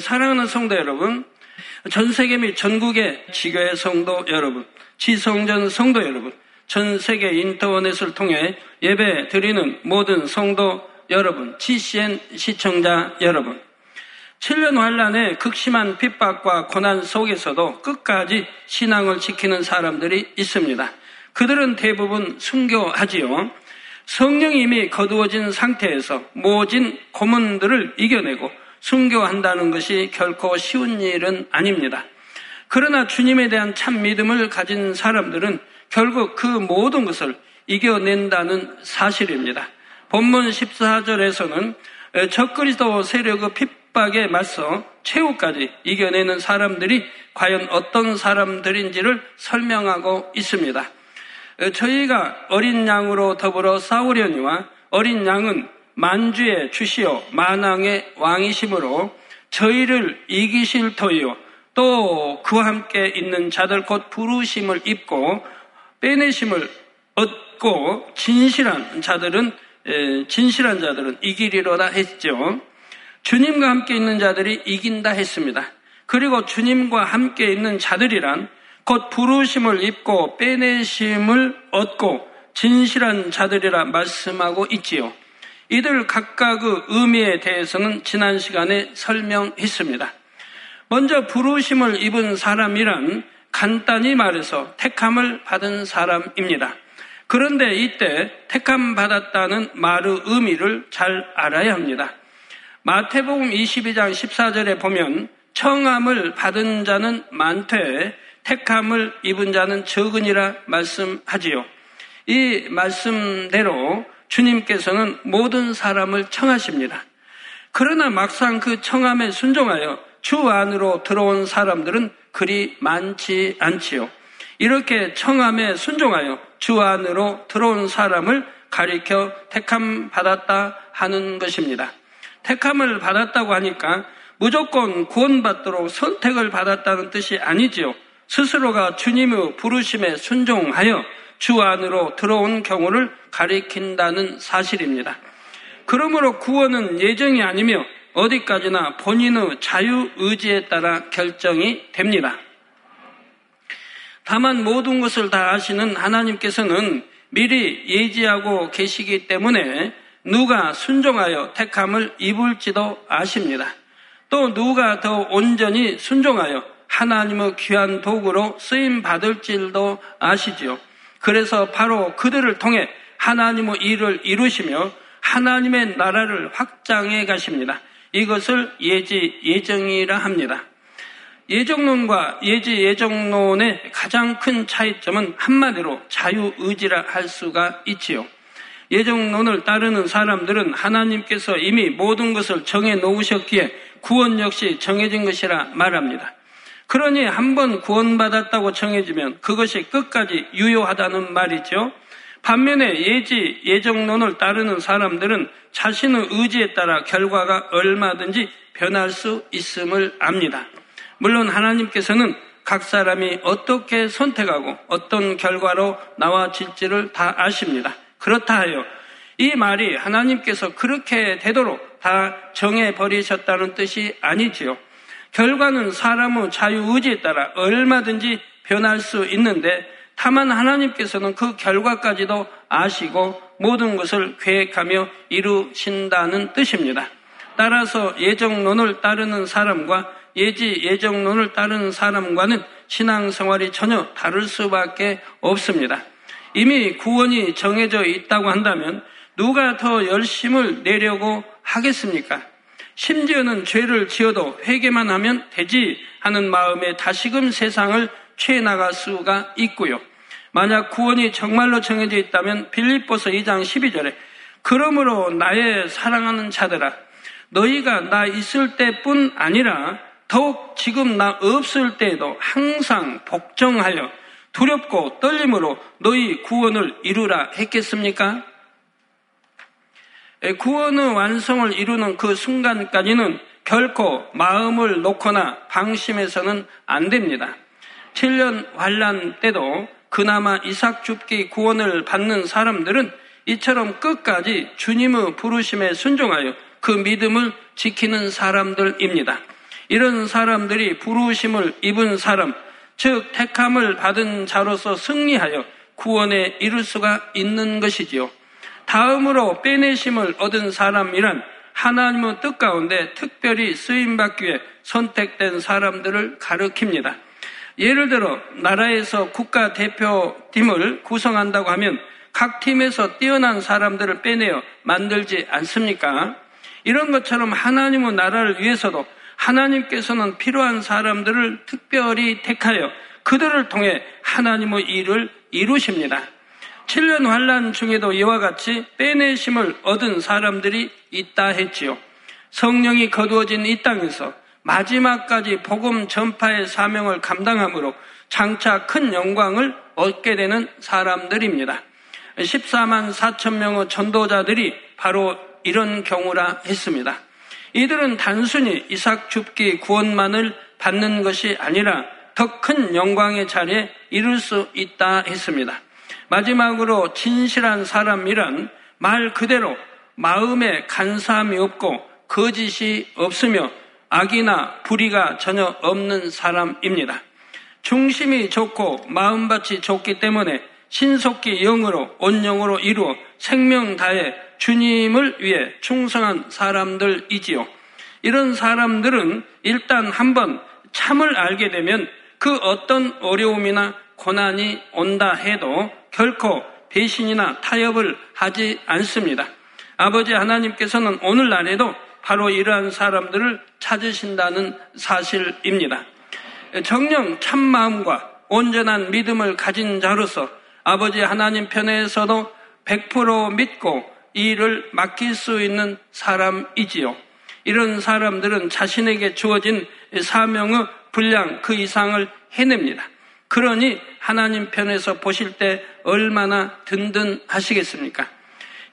사랑하는 성도 여러분, 전 세계 및 전국의 지교회 성도 여러분, 지성전 성도 여러분, 전 세계 인터넷을 통해 예배 드리는 모든 성도 여러분, GCN 시청자 여러분, 7년 환란의 극심한 핍박과 고난 속에서도 끝까지 신앙을 지키는 사람들이 있습니다. 그들은 대부분 순교하지요. 성령이 이미 거두어진 상태에서 모진 고문들을 이겨내고 순교한다는 것이 결코 쉬운 일은 아닙니다. 그러나 주님에 대한 참 믿음을 가진 사람들은 결국 그 모든 것을 이겨낸다는 사실입니다. 본문 14절에서는 적그리스도 세력의 핍박에 맞서 최후까지 이겨내는 사람들이 과연 어떤 사람들인지를 설명하고 있습니다. 저희가 어린 양으로 더불어 싸우려니와 어린 양은 만주의 주시오 만왕의 왕이심으로 저희를 이기실 터이요 또 그와 함께 있는 자들 곧 부르심을 입고 빼내심을 얻고 진실한 자들은 진실한 자들은 이기리로다 했죠. 주님과 함께 있는 자들이 이긴다 했습니다. 그리고 주님과 함께 있는 자들이란 곧 부르심을 입고 빼내심을 얻고 진실한 자들이라 말씀하고 있지요. 이들 각각의 의미에 대해서는 지난 시간에 설명했습니다. 먼저 부르심을 입은 사람이란 간단히 말해서 택함을 받은 사람입니다. 그런데 이때 택함 받았다는 말의 의미를 잘 알아야 합니다. 마태복음 22장 14절에 보면 청함을 받은 자는 많되 택함을 입은 자는 적으니라 말씀하지요. 이 말씀대로 주님께서는 모든 사람을 청하십니다. 그러나 막상 그 청함에 순종하여 주 안으로 들어온 사람들은 그리 많지 않지요. 이렇게 청함에 순종하여 주 안으로 들어온 사람을 가리켜 택함 받았다 하는 것입니다. 택함을 받았다고 하니까 무조건 구원받도록 선택을 받았다는 뜻이 아니지요. 스스로가 주님의 부르심에 순종하여 주 안으로 들어온 경우를 가리킨다는 사실입니다. 그러므로 구원은 예정이 아니며 어디까지나 본인의 자유 의지에 따라 결정이 됩니다. 다만 모든 것을 다 아시는 하나님께서는 미리 예지하고 계시기 때문에 누가 순종하여 택함을 입을지도 아십니다. 또 누가 더 온전히 순종하여 하나님의 귀한 도구로 쓰임 받을 지도 아시지요. 그래서 바로 그들을 통해 하나님의 일을 이루시며 하나님의 나라를 확장해 가십니다. 이것을 예지 예정이라 합니다. 예정론과 예지 예정론의 가장 큰 차이점은 한마디로 자유의지라 할 수가 있지요. 예정론을 따르는 사람들은 하나님께서 이미 모든 것을 정해 놓으셨기에 구원 역시 정해진 것이라 말합니다. 그러니 한번 구원받았다고 정해지면 그것이 끝까지 유효하다는 말이죠. 반면에 예지, 예정론을 따르는 사람들은 자신의 의지에 따라 결과가 얼마든지 변할 수 있음을 압니다. 물론 하나님께서는 각 사람이 어떻게 선택하고 어떤 결과로 나와질지를 다 아십니다. 그렇다 하여 이 말이 하나님께서 그렇게 되도록 다 정해버리셨다는 뜻이 아니지요. 결과는 사람의 자유의지에 따라 얼마든지 변할 수 있는데 다만 하나님께서는 그 결과까지도 아시고 모든 것을 계획하며 이루신다는 뜻입니다. 따라서 예정론을 따르는 사람과 예지 예정론을 따르는 사람과는 신앙생활이 전혀 다를 수밖에 없습니다. 이미 구원이 정해져 있다고 한다면 누가 더 열심을 내려고 하겠습니까? 심지어는 죄를 지어도 회개만 하면 되지 하는 마음에 다시금 세상을 취해 나갈 수가 있고요. 만약 구원이 정말로 정해져 있다면 빌립보서 2장 12절에 그러므로 나의 사랑하는 자들아 너희가 나 있을 때뿐 아니라 더욱 지금 나 없을 때에도 항상 복종하여 두렵고 떨림으로 너희 구원을 이루라 했겠습니까? 구원의 완성을 이루는 그 순간까지는 결코 마음을 놓거나 방심해서는 안 됩니다. 7년 환란 때도 그나마 이삭 줍기 구원을 받는 사람들은 이처럼 끝까지 주님의 부르심에 순종하여 그 믿음을 지키는 사람들입니다. 이런 사람들이 부르심을 입은 사람, 즉 택함을 받은 자로서 승리하여 구원에 이룰 수가 있는 것이지요. 다음으로 빼내심을 얻은 사람이란 하나님의 뜻 가운데 특별히 쓰임받기 위해 선택된 사람들을 가르킵니다. 예를 들어 나라에서 국가 대표팀을 구성한다고 하면 각 팀에서 뛰어난 사람들을 빼내어 만들지 않습니까? 이런 것처럼 하나님의 나라를 위해서도 하나님께서는 필요한 사람들을 특별히 택하여 그들을 통해 하나님의 일을 이루십니다. 7년 환란 중에도 이와 같이 빼내심을 얻은 사람들이 있다 했지요. 성령이 거두어진 이 땅에서 마지막까지 복음 전파의 사명을 감당함으로 장차 큰 영광을 얻게 되는 사람들입니다. 14만 4천 명의 전도자들이 바로 이런 경우라 했습니다. 이들은 단순히 이삭 줍기 구원만을 받는 것이 아니라 더 큰 영광의 자리에 이룰 수 있다 했습니다. 마지막으로 진실한 사람이란 말 그대로 마음에 간사함이 없고 거짓이 없으며 악이나 불의가 전혀 없는 사람입니다. 중심이 좋고 마음밭이 좋기 때문에 신속히 영으로 온영으로 이루어 생명 다해 주님을 위해 충성한 사람들이지요. 이런 사람들은 일단 한번 참을 알게 되면 그 어떤 어려움이나 고난이 온다 해도 결코 배신이나 타협을 하지 않습니다. 아버지 하나님께서는 오늘날에도 바로 이러한 사람들을 찾으신다는 사실입니다. 정령 참마음과 온전한 믿음을 가진 자로서 아버지 하나님 편에서도 100% 믿고 일을 맡길 수 있는 사람이지요. 이런 사람들은 자신에게 주어진 사명의 분량 그 이상을 해냅니다. 그러니 하나님 편에서 보실 때 얼마나 든든하시겠습니까?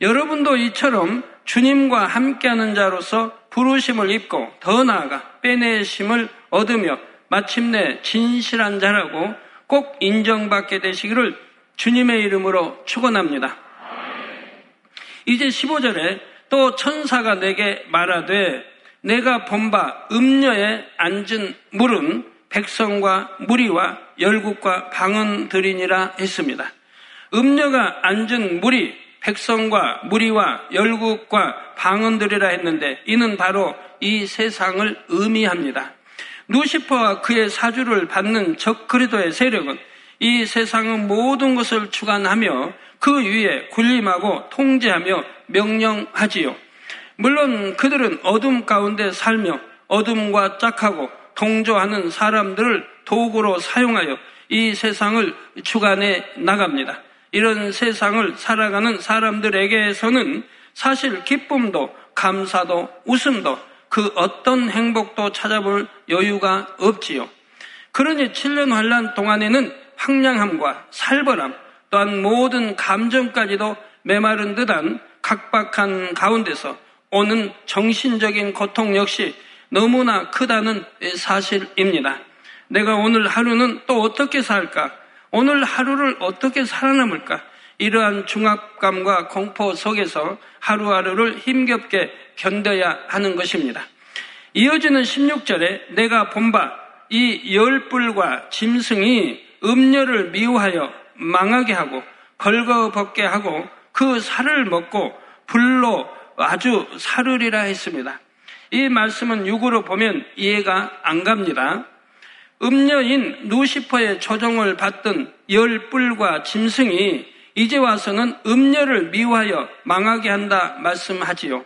여러분도 이처럼 주님과 함께하는 자로서 부르심을 입고 더 나아가 빼내심을 얻으며 마침내 진실한 자라고 꼭 인정받게 되시기를 주님의 이름으로 축원합니다. 이제 15절에 또 천사가 내게 말하되 내가 본바 음녀에 앉은 물은 백성과 무리와 열국과 방언들이니라 했습니다. 음녀가 앉은 무리 백성과 무리와 열국과 방언들이라 했는데 이는 바로 이 세상을 의미합니다. 누시퍼와 그의 사주를 받는 적그리도의 세력은 이 세상의 모든 것을 주관하며 그 위에 군림하고 통제하며 명령하지요. 물론 그들은 어둠 가운데 살며 어둠과 짝하고 동조하는 사람들을 도구로 사용하여 이 세상을 주관해 나갑니다. 이런 세상을 살아가는 사람들에게서는 사실 기쁨도 감사도 웃음도 그 어떤 행복도 찾아볼 여유가 없지요. 그러니 7년 환란 동안에는 황량함과 살벌함 또한 모든 감정까지도 메마른 듯한 각박한 가운데서 오는 정신적인 고통 역시 너무나 크다는 사실입니다. 내가 오늘 하루는 또 어떻게 살까? 오늘 하루를 어떻게 살아남을까? 이러한 중압감과 공포 속에서 하루하루를 힘겹게 견뎌야 하는 것입니다. 이어지는 16절에 내가 본바 이 열불과 짐승이 음녀를 미워하여 망하게 하고 걸거벗게 하고 그 살을 먹고 불로 아주 사르리라 했습니다. 이 말씀은 육으로 보면 이해가 안 갑니다. 음녀인 누시퍼의 조종을 받던 열 뿔과 짐승이 이제 와서는 음녀를 미워하여 망하게 한다 말씀하지요.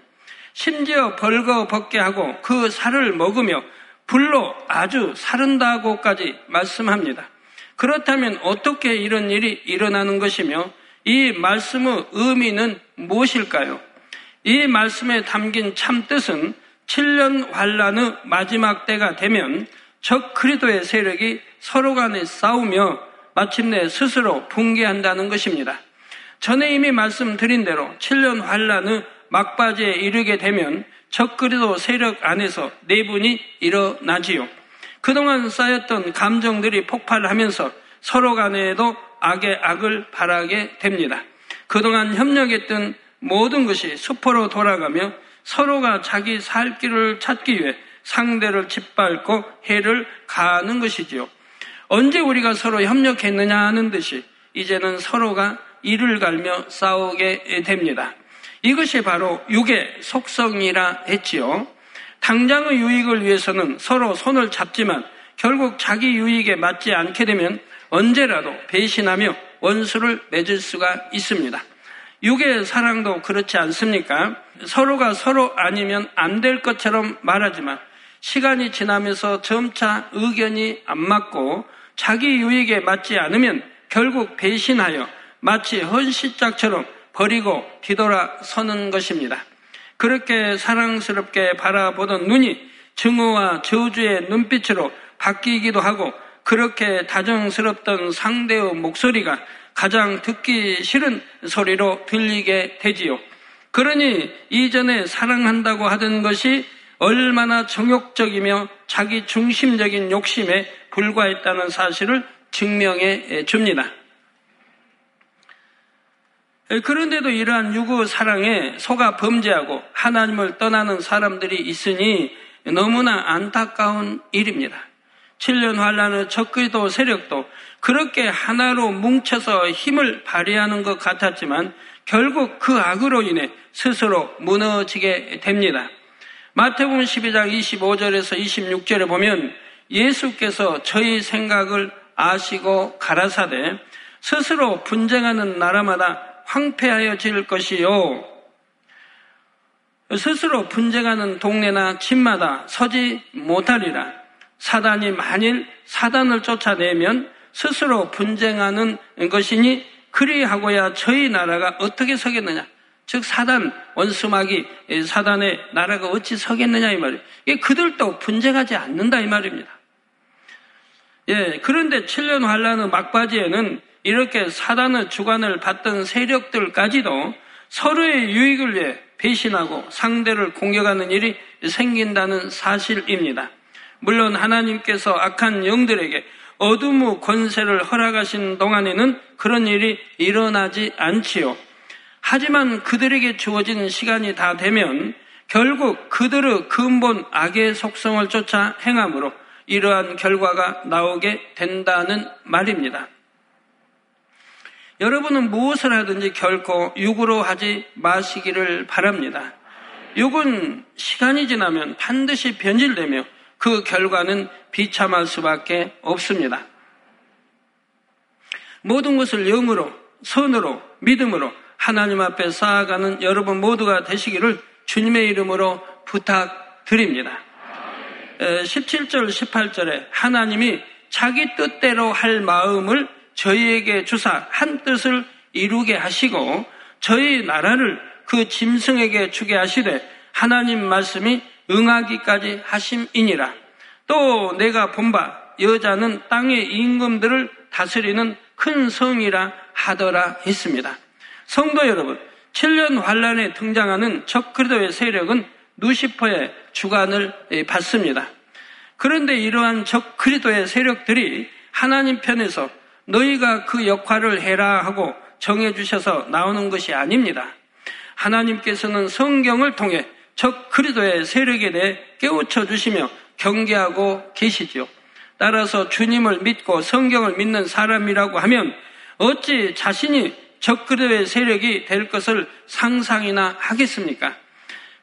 심지어 벌거 벗게 하고 그 살을 먹으며 불로 아주 사른다고까지 말씀합니다. 그렇다면 어떻게 이런 일이 일어나는 것이며 이 말씀의 의미는 무엇일까요? 이 말씀에 담긴 참 뜻은 7년 환란의 마지막 때가 되면 적 그리도의 세력이 서로 간에 싸우며 마침내 스스로 붕괴한다는 것입니다. 전에 이미 말씀드린 대로 7년 환란의 막바지에 이르게 되면 적 그리도 세력 안에서 내분이 일어나지요. 그동안 쌓였던 감정들이 폭발하면서 서로 간에도 악의 악을 바라게 됩니다. 그동안 협력했던 모든 것이 수포로 돌아가며 서로가 자기 살 길을 찾기 위해 상대를 짓밟고 해를 가하는 것이지요. 언제 우리가 서로 협력했느냐 하는 듯이 이제는 서로가 이를 갈며 싸우게 됩니다. 이것이 바로 육의 속성이라 했지요. 당장의 유익을 위해서는 서로 손을 잡지만 결국 자기 유익에 맞지 않게 되면 언제라도 배신하며 원수를 맺을 수가 있습니다. 육의 사랑도 그렇지 않습니까? 서로가 서로 아니면 안 될 것처럼 말하지만 시간이 지나면서 점차 의견이 안 맞고 자기 유익에 맞지 않으면 결국 배신하여 마치 헌시짝처럼 버리고 뒤돌아서는 것입니다. 그렇게 사랑스럽게 바라보던 눈이 증오와 저주의 눈빛으로 바뀌기도 하고 그렇게 다정스럽던 상대의 목소리가 가장 듣기 싫은 소리로 들리게 되지요. 그러니 이전에 사랑한다고 하던 것이 얼마나 정욕적이며 자기 중심적인 욕심에 불과했다는 사실을 증명해 줍니다. 그런데도 이러한 유구 사랑에 속아 범죄하고 하나님을 떠나는 사람들이 있으니 너무나 안타까운 일입니다. 7년 환란의 적그리도 세력도 그렇게 하나로 뭉쳐서 힘을 발휘하는 것 같았지만 결국 그 악으로 인해 스스로 무너지게 됩니다. 마태복음 12장 25절에서 26절에 보면 예수께서 저희 생각을 아시고 가라사대 스스로 분쟁하는 나라마다 황폐하여 질 것이요. 스스로 분쟁하는 동네나 집마다 서지 못하리라. 사단이 만일 사단을 쫓아내면 스스로 분쟁하는 것이니 그리하고야 저희 나라가 어떻게 서겠느냐. 즉 사단 원수막이 사단의 나라가 어찌 서겠느냐 이 말이에요. 그들도 분쟁하지 않는다 이 말입니다. 예, 그런데 7년 환란의 막바지에는 이렇게 사단의 주관을 받던 세력들까지도 서로의 유익을 위해 배신하고 상대를 공격하는 일이 생긴다는 사실입니다. 물론 하나님께서 악한 영들에게 어둠의 권세를 허락하신 동안에는 그런 일이 일어나지 않지요. 하지만 그들에게 주어진 시간이 다 되면 결국 그들의 근본 악의 속성을 쫓아 행함으로 이러한 결과가 나오게 된다는 말입니다. 여러분은 무엇을 하든지 결코 육으로 하지 마시기를 바랍니다. 육은 시간이 지나면 반드시 변질되며 그 결과는 비참할 수밖에 없습니다. 모든 것을 영으로, 선으로, 믿음으로 하나님 앞에 쌓아가는 여러분 모두가 되시기를 주님의 이름으로 부탁드립니다. 17절, 18절에 하나님이 자기 뜻대로 할 마음을 저희에게 주사 한 뜻을 이루게 하시고 저희 나라를 그 짐승에게 주게 하시되 하나님 말씀이 응하기까지 하심이니라. 또 내가 본바 여자는 땅의 임금들을 다스리는 큰 성이라 하더라 했습니다. 성도 여러분, 7년 환란에 등장하는 적그리도의 세력은 누시퍼의 주관을 받습니다. 그런데 이러한 적그리도의 세력들이 하나님 편에서 너희가 그 역할을 해라 하고 정해주셔서 나오는 것이 아닙니다. 하나님께서는 성경을 통해 적 그리도의 세력에 대해 깨우쳐 주시며 경계하고 계시지요. 따라서 주님을 믿고 성경을 믿는 사람이라고 하면 어찌 자신이 적그리도의 세력이 될 것을 상상이나 하겠습니까?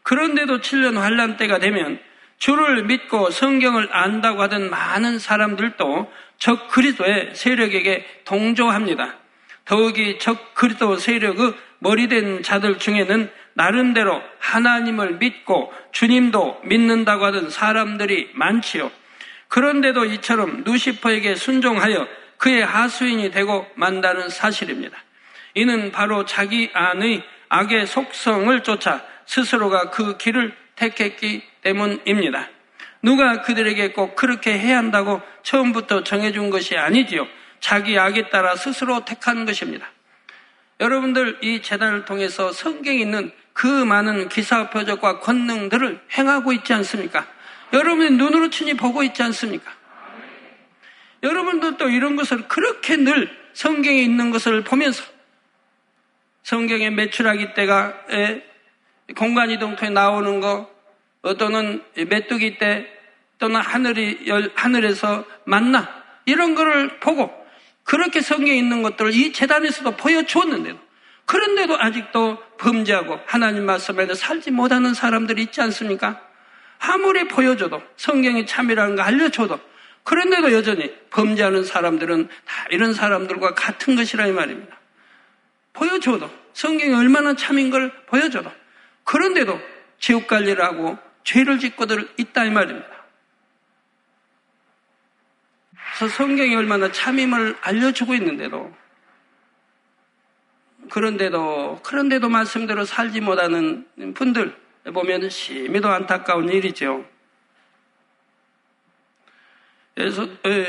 그런데도 7년 환란 때가 되면 주를 믿고 성경을 안다고 하던 많은 사람들도 적 그리도의 세력에게 동조합니다. 더욱이 적 그리도 세력의 머리된 자들 중에는 나름대로 하나님을 믿고 주님도 믿는다고 하던 사람들이 많지요. 그런데도 이처럼 누시퍼에게 순종하여 그의 하수인이 되고 만다는 사실입니다. 이는 바로 자기 안의 악의 속성을 쫓아 스스로가 그 길을 택했기 때문입니다. 누가 그들에게 꼭 그렇게 해야 한다고 처음부터 정해준 것이 아니지요. 자기 악에 따라 스스로 택한 것입니다. 여러분들 이 재단을 통해서 성경에 있는 그 많은 기사 표적과 권능들을 행하고 있지 않습니까? 여러분이 눈으로 친히 보고 있지 않습니까? 여러분들도 이런 것을 그렇게 늘 성경에 있는 것을 보면서 성경에 매출하기 때가 공간 이동통에 나오는 거 또는 메뚜기 때 또는 하늘이 하늘에서 만나 이런 거를 보고 그렇게 성경에 있는 것들을 이 재단에서도 보여주었는데도 그런데도 아직도 범죄하고 하나님 말씀에 살지 못하는 사람들이 있지 않습니까? 아무리 보여줘도 성경이 참이라는 거 알려줘도 그런데도 여전히 범죄하는 사람들은 다 이런 사람들과 같은 것이라 이 말입니다. 보여줘도 성경이 얼마나 참인 걸 보여줘도 그런데도 지옥 관리를 하고 죄를 짓고들 있다 이 말입니다. 그래서 성경이 얼마나 참임을 알려주고 있는데도 그런데도 그런데도 말씀대로 살지 못하는 분들 보면 심히도 안타까운 일이죠. 그래서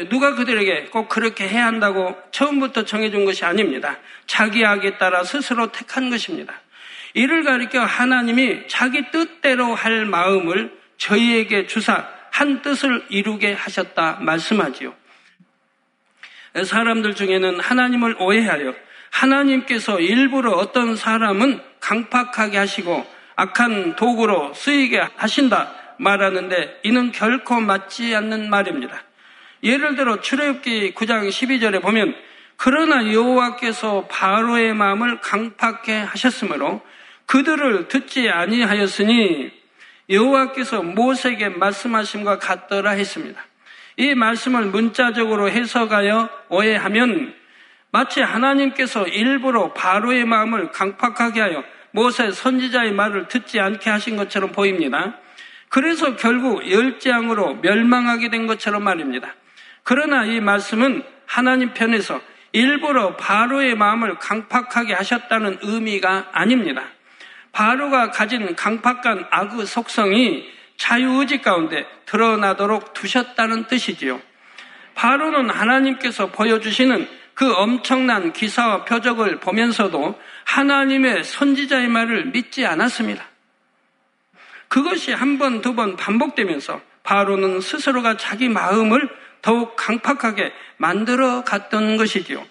누가 그들에게 꼭 그렇게 해야 한다고 처음부터 정해준 것이 아닙니다. 자기 악에 따라 스스로 택한 것입니다. 이를 가리켜 하나님이 자기 뜻대로 할 마음을 저희에게 주사 한 뜻을 이루게 하셨다 말씀하지요. 사람들 중에는 하나님을 오해하여 하나님께서 일부러 어떤 사람은 강팍하게 하시고 악한 도구로 쓰이게 하신다 말하는데 이는 결코 맞지 않는 말입니다. 예를 들어 출애굽기 9장 12절에 보면 그러나 여호와께서 바로의 마음을 강팍해 하셨으므로 그들을 듣지 아니하였으니 여호와께서 모세에게 말씀하심과 같더라 했습니다. 이 말씀을 문자적으로 해석하여 오해하면 마치 하나님께서 일부러 바로의 마음을 강팍하게 하여 모세 선지자의 말을 듣지 않게 하신 것처럼 보입니다. 그래서 결국 열재앙으로 멸망하게 된 것처럼 말입니다. 그러나 이 말씀은 하나님 편에서 일부러 바로의 마음을 강팍하게 하셨다는 의미가 아닙니다. 바로가 가진 강팍한 악의 속성이 자유의지 가운데 드러나도록 두셨다는 뜻이지요. 바로는 하나님께서 보여주시는 그 엄청난 기사와 표적을 보면서도 하나님의 선지자의 말을 믿지 않았습니다. 그것이 한 번, 두 번 반복되면서 바로는 스스로가 자기 마음을 더욱 강팍하게 만들어 갔던 것이지요.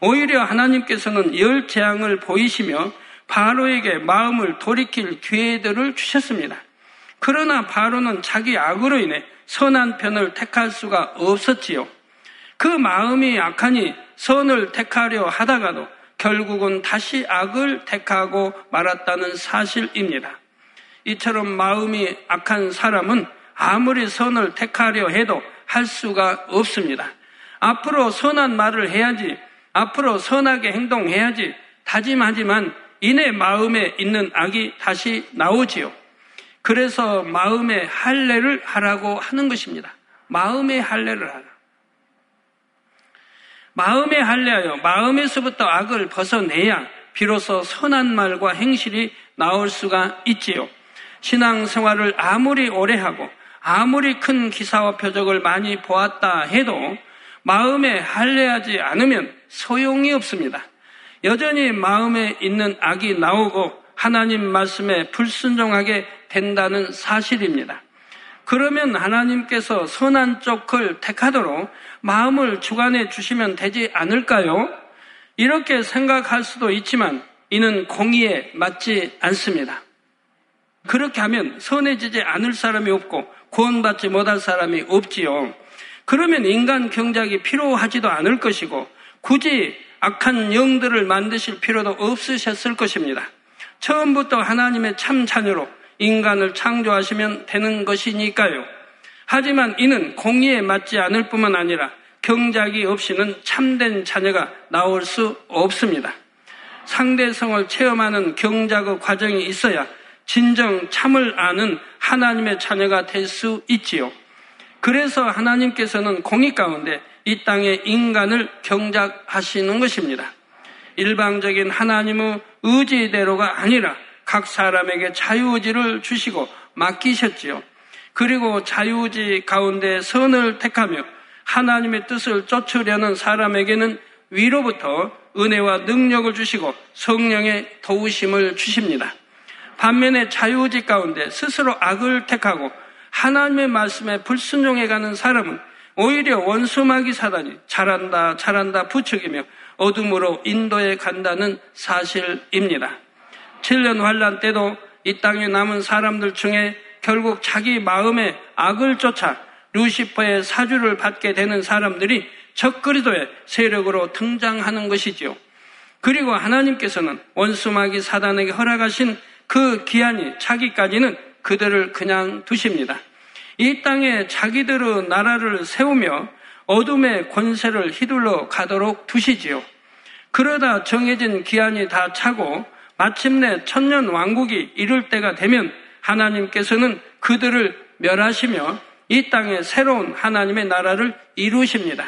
오히려 하나님께서는 열 재앙을 보이시며 바로에게 마음을 돌이킬 기회들을 주셨습니다. 그러나 바로는 자기 악으로 인해 선한 편을 택할 수가 없었지요. 그 마음이 악하니 선을 택하려 하다가도 결국은 다시 악을 택하고 말았다는 사실입니다. 이처럼 마음이 악한 사람은 아무리 선을 택하려 해도 할 수가 없습니다. 앞으로 선한 말을 해야지, 앞으로 선하게 행동해야지 다짐하지만 이내 마음에 있는 악이 다시 나오지요. 그래서 마음의 할례를 하라고 하는 것입니다. 마음의 할례를 하라. 마음의 할례하여 마음에서부터 악을 벗어내야 비로소 선한 말과 행실이 나올 수가 있지요. 신앙 생활을 아무리 오래 하고 아무리 큰 기사와 표적을 많이 보았다 해도 마음에 할례하지 않으면 소용이 없습니다. 여전히 마음에 있는 악이 나오고 하나님 말씀에 불순종하게 된다는 사실입니다. 그러면 하나님께서 선한 쪽을 택하도록 마음을 주관해 주시면 되지 않을까요? 이렇게 생각할 수도 있지만 이는 공의에 맞지 않습니다. 그렇게 하면 선해지지 않을 사람이 없고 구원받지 못할 사람이 없지요. 그러면 인간 경작이 필요하지도 않을 것이고 굳이 악한 영들을 만드실 필요도 없으셨을 것입니다. 처음부터 하나님의 참 자녀로 인간을 창조하시면 되는 것이니까요. 하지만 이는 공의에 맞지 않을 뿐만 아니라 경작이 없이는 참된 자녀가 나올 수 없습니다. 상대성을 체험하는 경작의 과정이 있어야 진정 참을 아는 하나님의 자녀가 될 수 있지요. 그래서 하나님께서는 공의 가운데 이 땅의 인간을 경작하시는 것입니다. 일방적인 하나님의 의지대로가 아니라 각 사람에게 자유의지를 주시고 맡기셨지요. 그리고 자유의지 가운데 선을 택하며 하나님의 뜻을 쫓으려는 사람에게는 위로부터 은혜와 능력을 주시고 성령의 도우심을 주십니다. 반면에 자유의지 가운데 스스로 악을 택하고 하나님의 말씀에 불순종해가는 사람은 오히려 원수마귀 사단이 잘한다 잘한다 부추기며 어둠으로 인도해 간다는 사실입니다. 7년 환란 때도 이 땅에 남은 사람들 중에 결국 자기 마음의 악을 쫓아 루시퍼의 사주를 받게 되는 사람들이 적그리도의 세력으로 등장하는 것이지요. 그리고 하나님께서는 원수마귀 사단에게 허락하신 그 기한이 차기까지는 그들을 그냥 두십니다. 이 땅에 자기들의 나라를 세우며 어둠의 권세를 휘둘러 가도록 두시지요. 그러다 정해진 기한이 다 차고 마침내 천년 왕국이 이룰 때가 되면 하나님께서는 그들을 멸하시며 이 땅에 새로운 하나님의 나라를 이루십니다.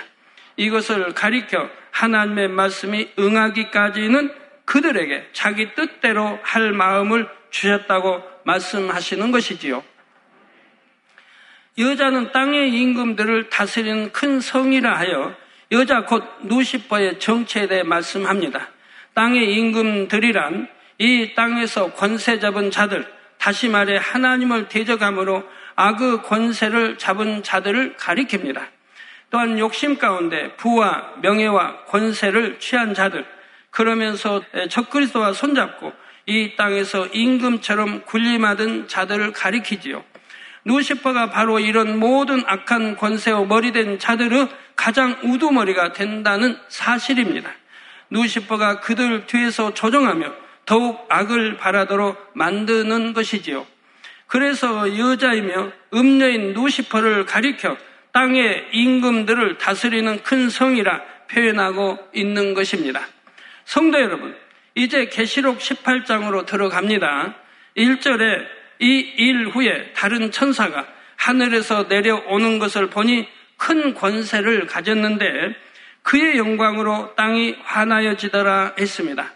이것을 가리켜 하나님의 말씀이 응하기까지는 그들에게 자기 뜻대로 할 마음을 주셨다고 말씀하시는 것이지요. 여자는 땅의 임금들을 다스리는 큰 성이라 하여 여자 곧 누시퍼의 정체에 대해 말씀합니다. 땅의 임금들이란 이 땅에서 권세 잡은 자들, 다시 말해 하나님을 대적함으로 악의 권세를 잡은 자들을 가리킵니다. 또한 욕심 가운데 부와 명예와 권세를 취한 자들, 그러면서 적그리스도와 손잡고 이 땅에서 임금처럼 군림하던 자들을 가리키지요. 누시퍼가 바로 이런 모든 악한 권세와 머리된 자들의 가장 우두머리가 된다는 사실입니다. 누시퍼가 그들 뒤에서 조종하며 더욱 악을 바라도록 만드는 것이지요. 그래서 여자이며 음녀인 누시퍼를 가리켜 땅의 임금들을 다스리는 큰 성이라 표현하고 있는 것입니다. 성도 여러분, 이제 계시록 18장으로 들어갑니다. 1절에 이 일 후에 다른 천사가 하늘에서 내려오는 것을 보니 큰 권세를 가졌는데 그의 영광으로 땅이 환하여지더라 했습니다.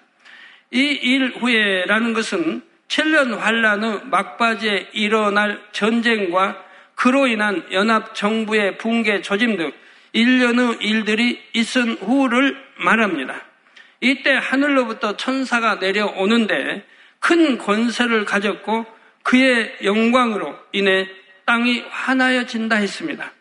이 일 후에라는 것은 7년 환란의 막바지에 일어날 전쟁과 그로 인한 연합 정부의 붕괴 조짐 등 1년의 일들이 있은 후를 말합니다. 이때 하늘로부터 천사가 내려오는데 큰 권세를 가졌고 그의 영광으로 인해 땅이 환하여진다 했습니다.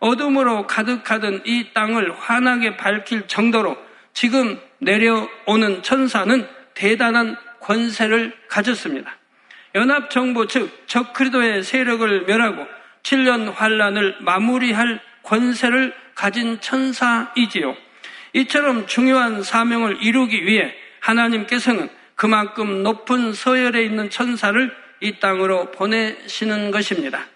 어둠으로 가득하던 이 땅을 환하게 밝힐 정도로 지금 내려오는 천사는 대단한 권세를 가졌습니다. 연합정부 즉 적그리도의 세력을 멸하고 7년 환란을 마무리할 권세를 가진 천사이지요. 이처럼 중요한 사명을 이루기 위해 하나님께서는 그만큼 높은 서열에 있는 천사를 이 땅으로 보내시는 것입니다.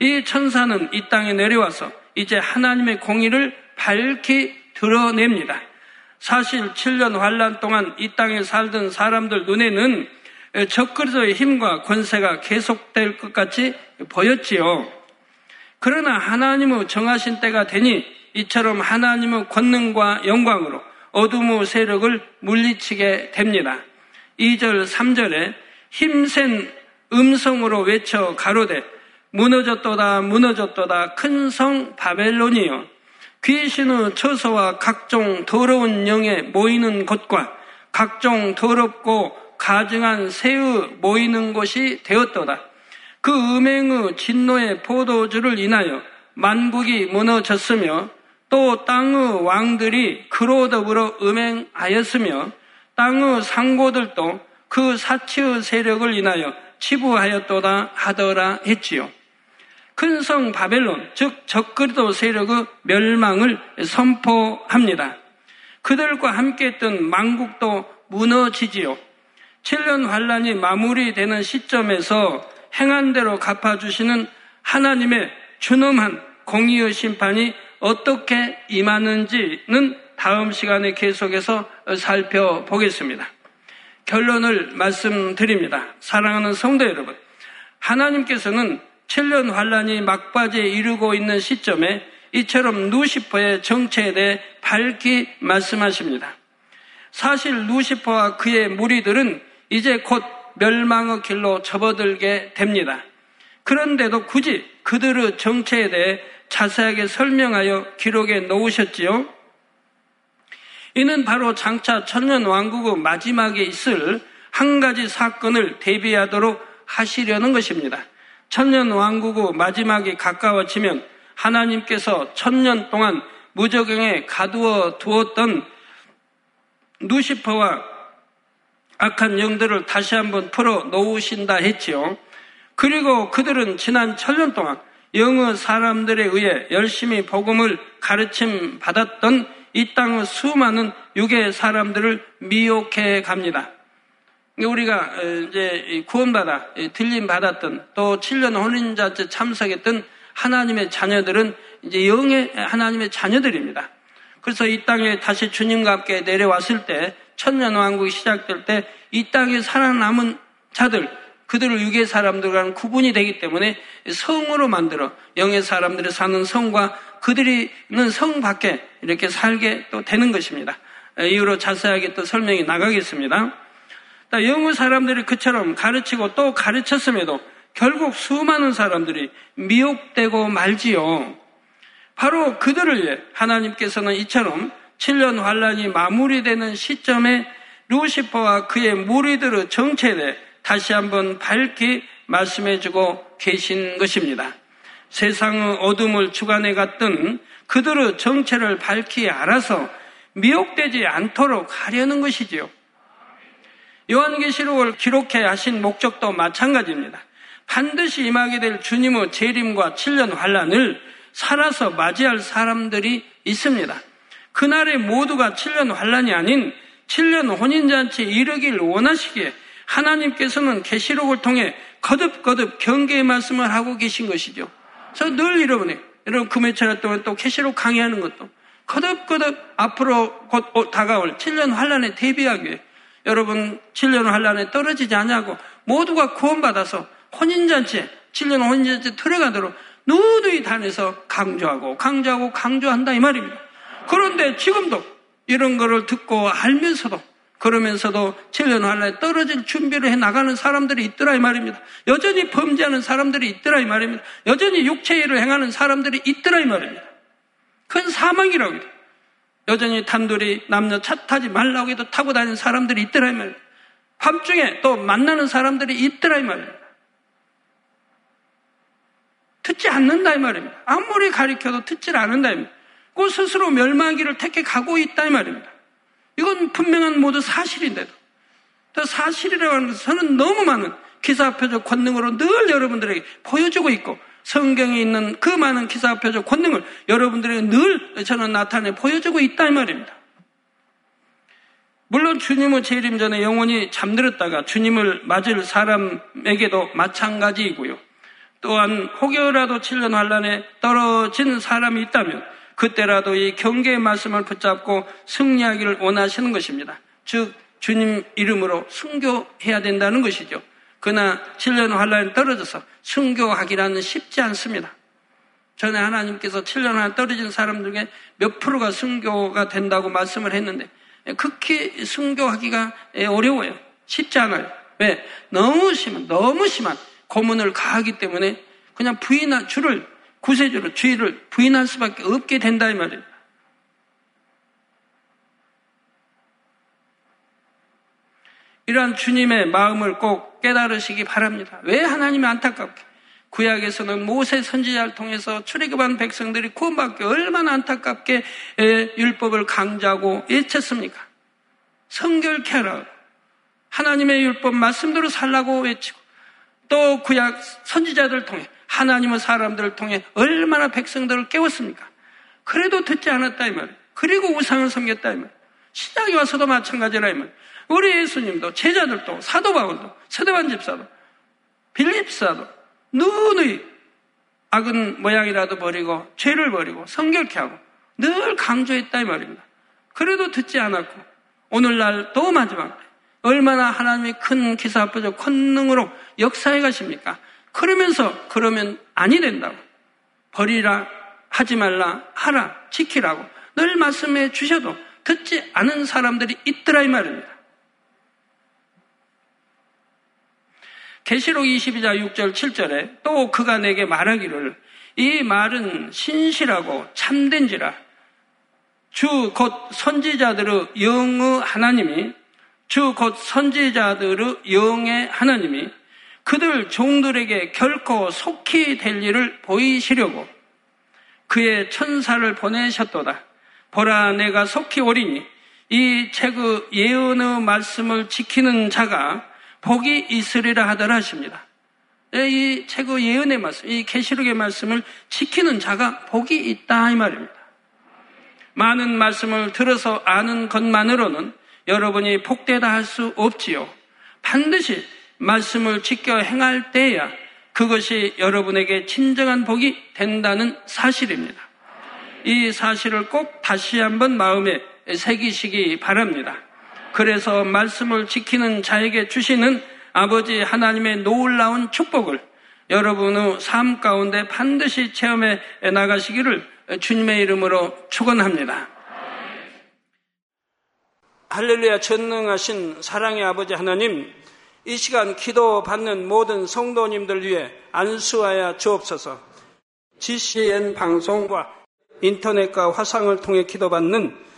이 천사는 이 땅에 내려와서 이제 하나님의 공의를 밝히 드러냅니다. 사실 7년 환란 동안 이 땅에 살던 사람들 눈에는 적그리스도의 힘과 권세가 계속될 것 같이 보였지요. 그러나 하나님의 정하신 때가 되니 이처럼 하나님의 권능과 영광으로 어둠의 세력을 물리치게 됩니다. 2절, 3절에 힘센 음성으로 외쳐 가로되 무너졌도다 무너졌도다 큰 성 바벨론이여 귀신의 처소와 각종 더러운 영에 모이는 곳과 각종 더럽고 가증한 새의 모이는 곳이 되었도다. 그 음행의 진노의 포도주를 인하여 만국이 무너졌으며 또 땅의 왕들이 그로 더불어 음행하였으며 땅의 상고들도 그 사치의 세력을 인하여 치부하였도다 하더라 했지요. 큰 성 바벨론, 즉 적그리도 세력의 멸망을 선포합니다. 그들과 함께했던 망국도 무너지지요. 7년 환란이 마무리되는 시점에서 행한 대로 갚아주시는 하나님의 준엄한 공의의 심판이 어떻게 임하는지는 다음 시간에 계속해서 살펴보겠습니다. 결론을 말씀드립니다. 사랑하는 성도 여러분. 하나님께서는 7년 환란이 막바지에 이르고 있는 시점에 이처럼 루시퍼의 정체에 대해 밝히 말씀하십니다. 사실 루시퍼와 그의 무리들은 이제 곧 멸망의 길로 접어들게 됩니다. 그런데도 굳이 그들의 정체에 대해 자세하게 설명하여 기록에 놓으셨지요. 이는 바로 장차 천년 왕국의 마지막에 있을 한 가지 사건을 대비하도록 하시려는 것입니다. 천년 왕국의 마지막이 가까워지면 하나님께서 천년 동안 무적경에 가두어 두었던 누시퍼와 악한 영들을 다시 한번 풀어 놓으신다 했지요. 그리고 그들은 지난 천년 동안 영어 사람들에 의해 열심히 복음을 가르침 받았던 이 땅의 수많은 유괴 사람들을 미혹해 갑니다. 우리가 이제 구원받아 들림 받았던 또 7년 혼인자체 참석했던 하나님의 자녀들은 이제 영의 하나님의 자녀들입니다. 그래서 이 땅에 다시 주님과 함께 내려왔을 때 천년 왕국이 시작될 때 이 땅에 살아남은 자들 그들을 유괴 사람들과는 구분이 되기 때문에 성으로 만들어 영의 사람들이 사는 성과 그들이 있는 성 밖에 이렇게 살게 또 되는 것입니다. 이후로 자세하게 또 설명이 나가겠습니다. 영의 사람들이 그처럼 가르치고 또 가르쳤음에도 결국 수많은 사람들이 미혹되고 말지요. 바로 그들을 위해 하나님께서는 이처럼 7년 환란이 마무리되는 시점에 루시퍼와 그의 무리들의 정체에 대해 다시 한번 밝히 말씀해주고 계신 것입니다. 세상의 어둠을 주관해 갔던 그들의 정체를 밝히 알아서 미혹되지 않도록 하려는 것이지요. 요한계시록을 기록해 하신 목적도 마찬가지입니다. 반드시 임하게 될 주님의 재림과 7년 환란을 살아서 맞이할 사람들이 있습니다. 그날에 모두가 7년 환란이 아닌 7년 혼인잔치에 이르길 원하시기에 하나님께서는 계시록을 통해 거듭거듭 경계의 말씀을 하고 계신 것이죠. 그래서 늘 여러분이 여러분 금요철 동안 또 계시록 강의하는 것도 거듭거듭 앞으로 곧 다가올 7년 환란에 대비하기 위해 여러분 7년 환란에 떨어지지 않냐고 모두가 구원받아서 혼인잔치에 7년 혼인잔치에 들어가도록 누누이 다녀서 강조하고 강조하고 강조한다 이 말입니다. 그런데 지금도 이런 거를 듣고 알면서도 그러면서도 7년 환란에 떨어질 준비를 해 나가는 사람들이 있더라 이 말입니다. 여전히 범죄하는 사람들이 있더라 이 말입니다. 여전히 육체일을 행하는 사람들이 있더라 이 말입니다. 그건 사망이라고 해요. 여전히 단둘이 남녀 차 타지 말라고 해도 타고 다니는 사람들이 있더라 이 말입니다. 밤중에 또 만나는 사람들이 있더라 이 말입니다. 듣지 않는다 이 말입니다. 아무리 가리켜도 듣지 않는다 이 말입니다. 그 스스로 멸망기를 택해 가고 있다 이 말입니다. 이건 분명한 모두 사실인데도 또 사실이라고 하는 것은 저는 너무 많은 기사표적 권능으로 늘 여러분들에게 보여주고 있고 성경에 있는 그 많은 기사 표적 권능을 여러분들에게 늘 저는 나타내 보여주고 있다 이 말입니다. 물론 주님의 재림 전에 영원히 잠들었다가 주님을 맞을 사람에게도 마찬가지이고요. 또한 혹여라도 7년 환란에 떨어진 사람이 있다면 그때라도 이 경계의 말씀을 붙잡고 승리하기를 원하시는 것입니다. 즉 주님 이름으로 순교해야 된다는 것이죠. 그러나 7년 환란에 떨어져서 순교하기라는 쉽지 않습니다. 전에 하나님께서 7년 안에 떨어진 사람 중에 몇 프로가 순교가 된다고 말씀을 했는데 극히 순교하기가 어려워요. 쉽지 않아요. 왜? 너무 심한, 너무 심한 고문을 가하기 때문에 그냥 부인한 줄을 구세주로 주의를 부인할 수밖에 없게 된다 이 말이에요. 이러한 주님의 마음을 꼭 깨달으시기 바랍니다. 왜 하나님이 안타깝게 구약에서는 모세 선지자를 통해서 출애굽한 백성들이 구원받기 얼마나 안타깝게 율법을 강조하고 외쳤습니까? 성결케 하라. 하나님의 율법 말씀대로 살라고 외치고 또 구약 선지자들을 통해 하나님의 사람들을 통해 얼마나 백성들을 깨웠습니까? 그래도 듣지 않았다 이 말. 그리고 우상을 섬겼다 이 말. 신약에 와서도 마찬가지라 이 말. 우리 예수님도 제자들도 사도 바울도 세대반 집사도 빌립 사도 누누이 악은 모양이라도 버리고 죄를 버리고 성결케 하고 늘 강조했다 이 말입니다. 그래도 듣지 않았고 오늘날 또 마지막 얼마나 하나님의 큰 기사부적 권능으로 역사해 가십니까? 그러면서 그러면 아니 된다고. 버리라, 하지 말라, 하라, 지키라고 늘 말씀해 주셔도 듣지 않은 사람들이 있더라 이 말입니다. 계시록 22장 6절 7절에 또 그가 내게 말하기를 이 말은 신실하고 참된지라 주 곧 선지자들의 영의 하나님이 주 곧 선지자들의 영의 하나님이 그들 종들에게 결코 속히 될 일을 보이시려고 그의 천사를 보내셨도다. 보라 내가 속히 오리니 이 책의 예언의 말씀을 지키는 자가 복이 있으리라 하더라 하십니다. 이 최고 예언의 말씀, 이 계시록의 말씀을 지키는 자가 복이 있다 이 말입니다. 많은 말씀을 들어서 아는 것만으로는 여러분이 복되다 할 수 없지요. 반드시 말씀을 지켜 행할 때야 그것이 여러분에게 진정한 복이 된다는 사실입니다. 이 사실을 꼭 다시 한번 마음에 새기시기 바랍니다. 그래서 말씀을 지키는 자에게 주시는 아버지 하나님의 놀라운 축복을 여러분의 삶 가운데 반드시 체험해 나가시기를 주님의 이름으로 축원합니다. 할렐루야 전능하신 사랑의 아버지 하나님 이 시간 기도 받는 모든 성도님들 위해 안수하여 주옵소서. GCN 방송과 인터넷과 화상을 통해 기도받는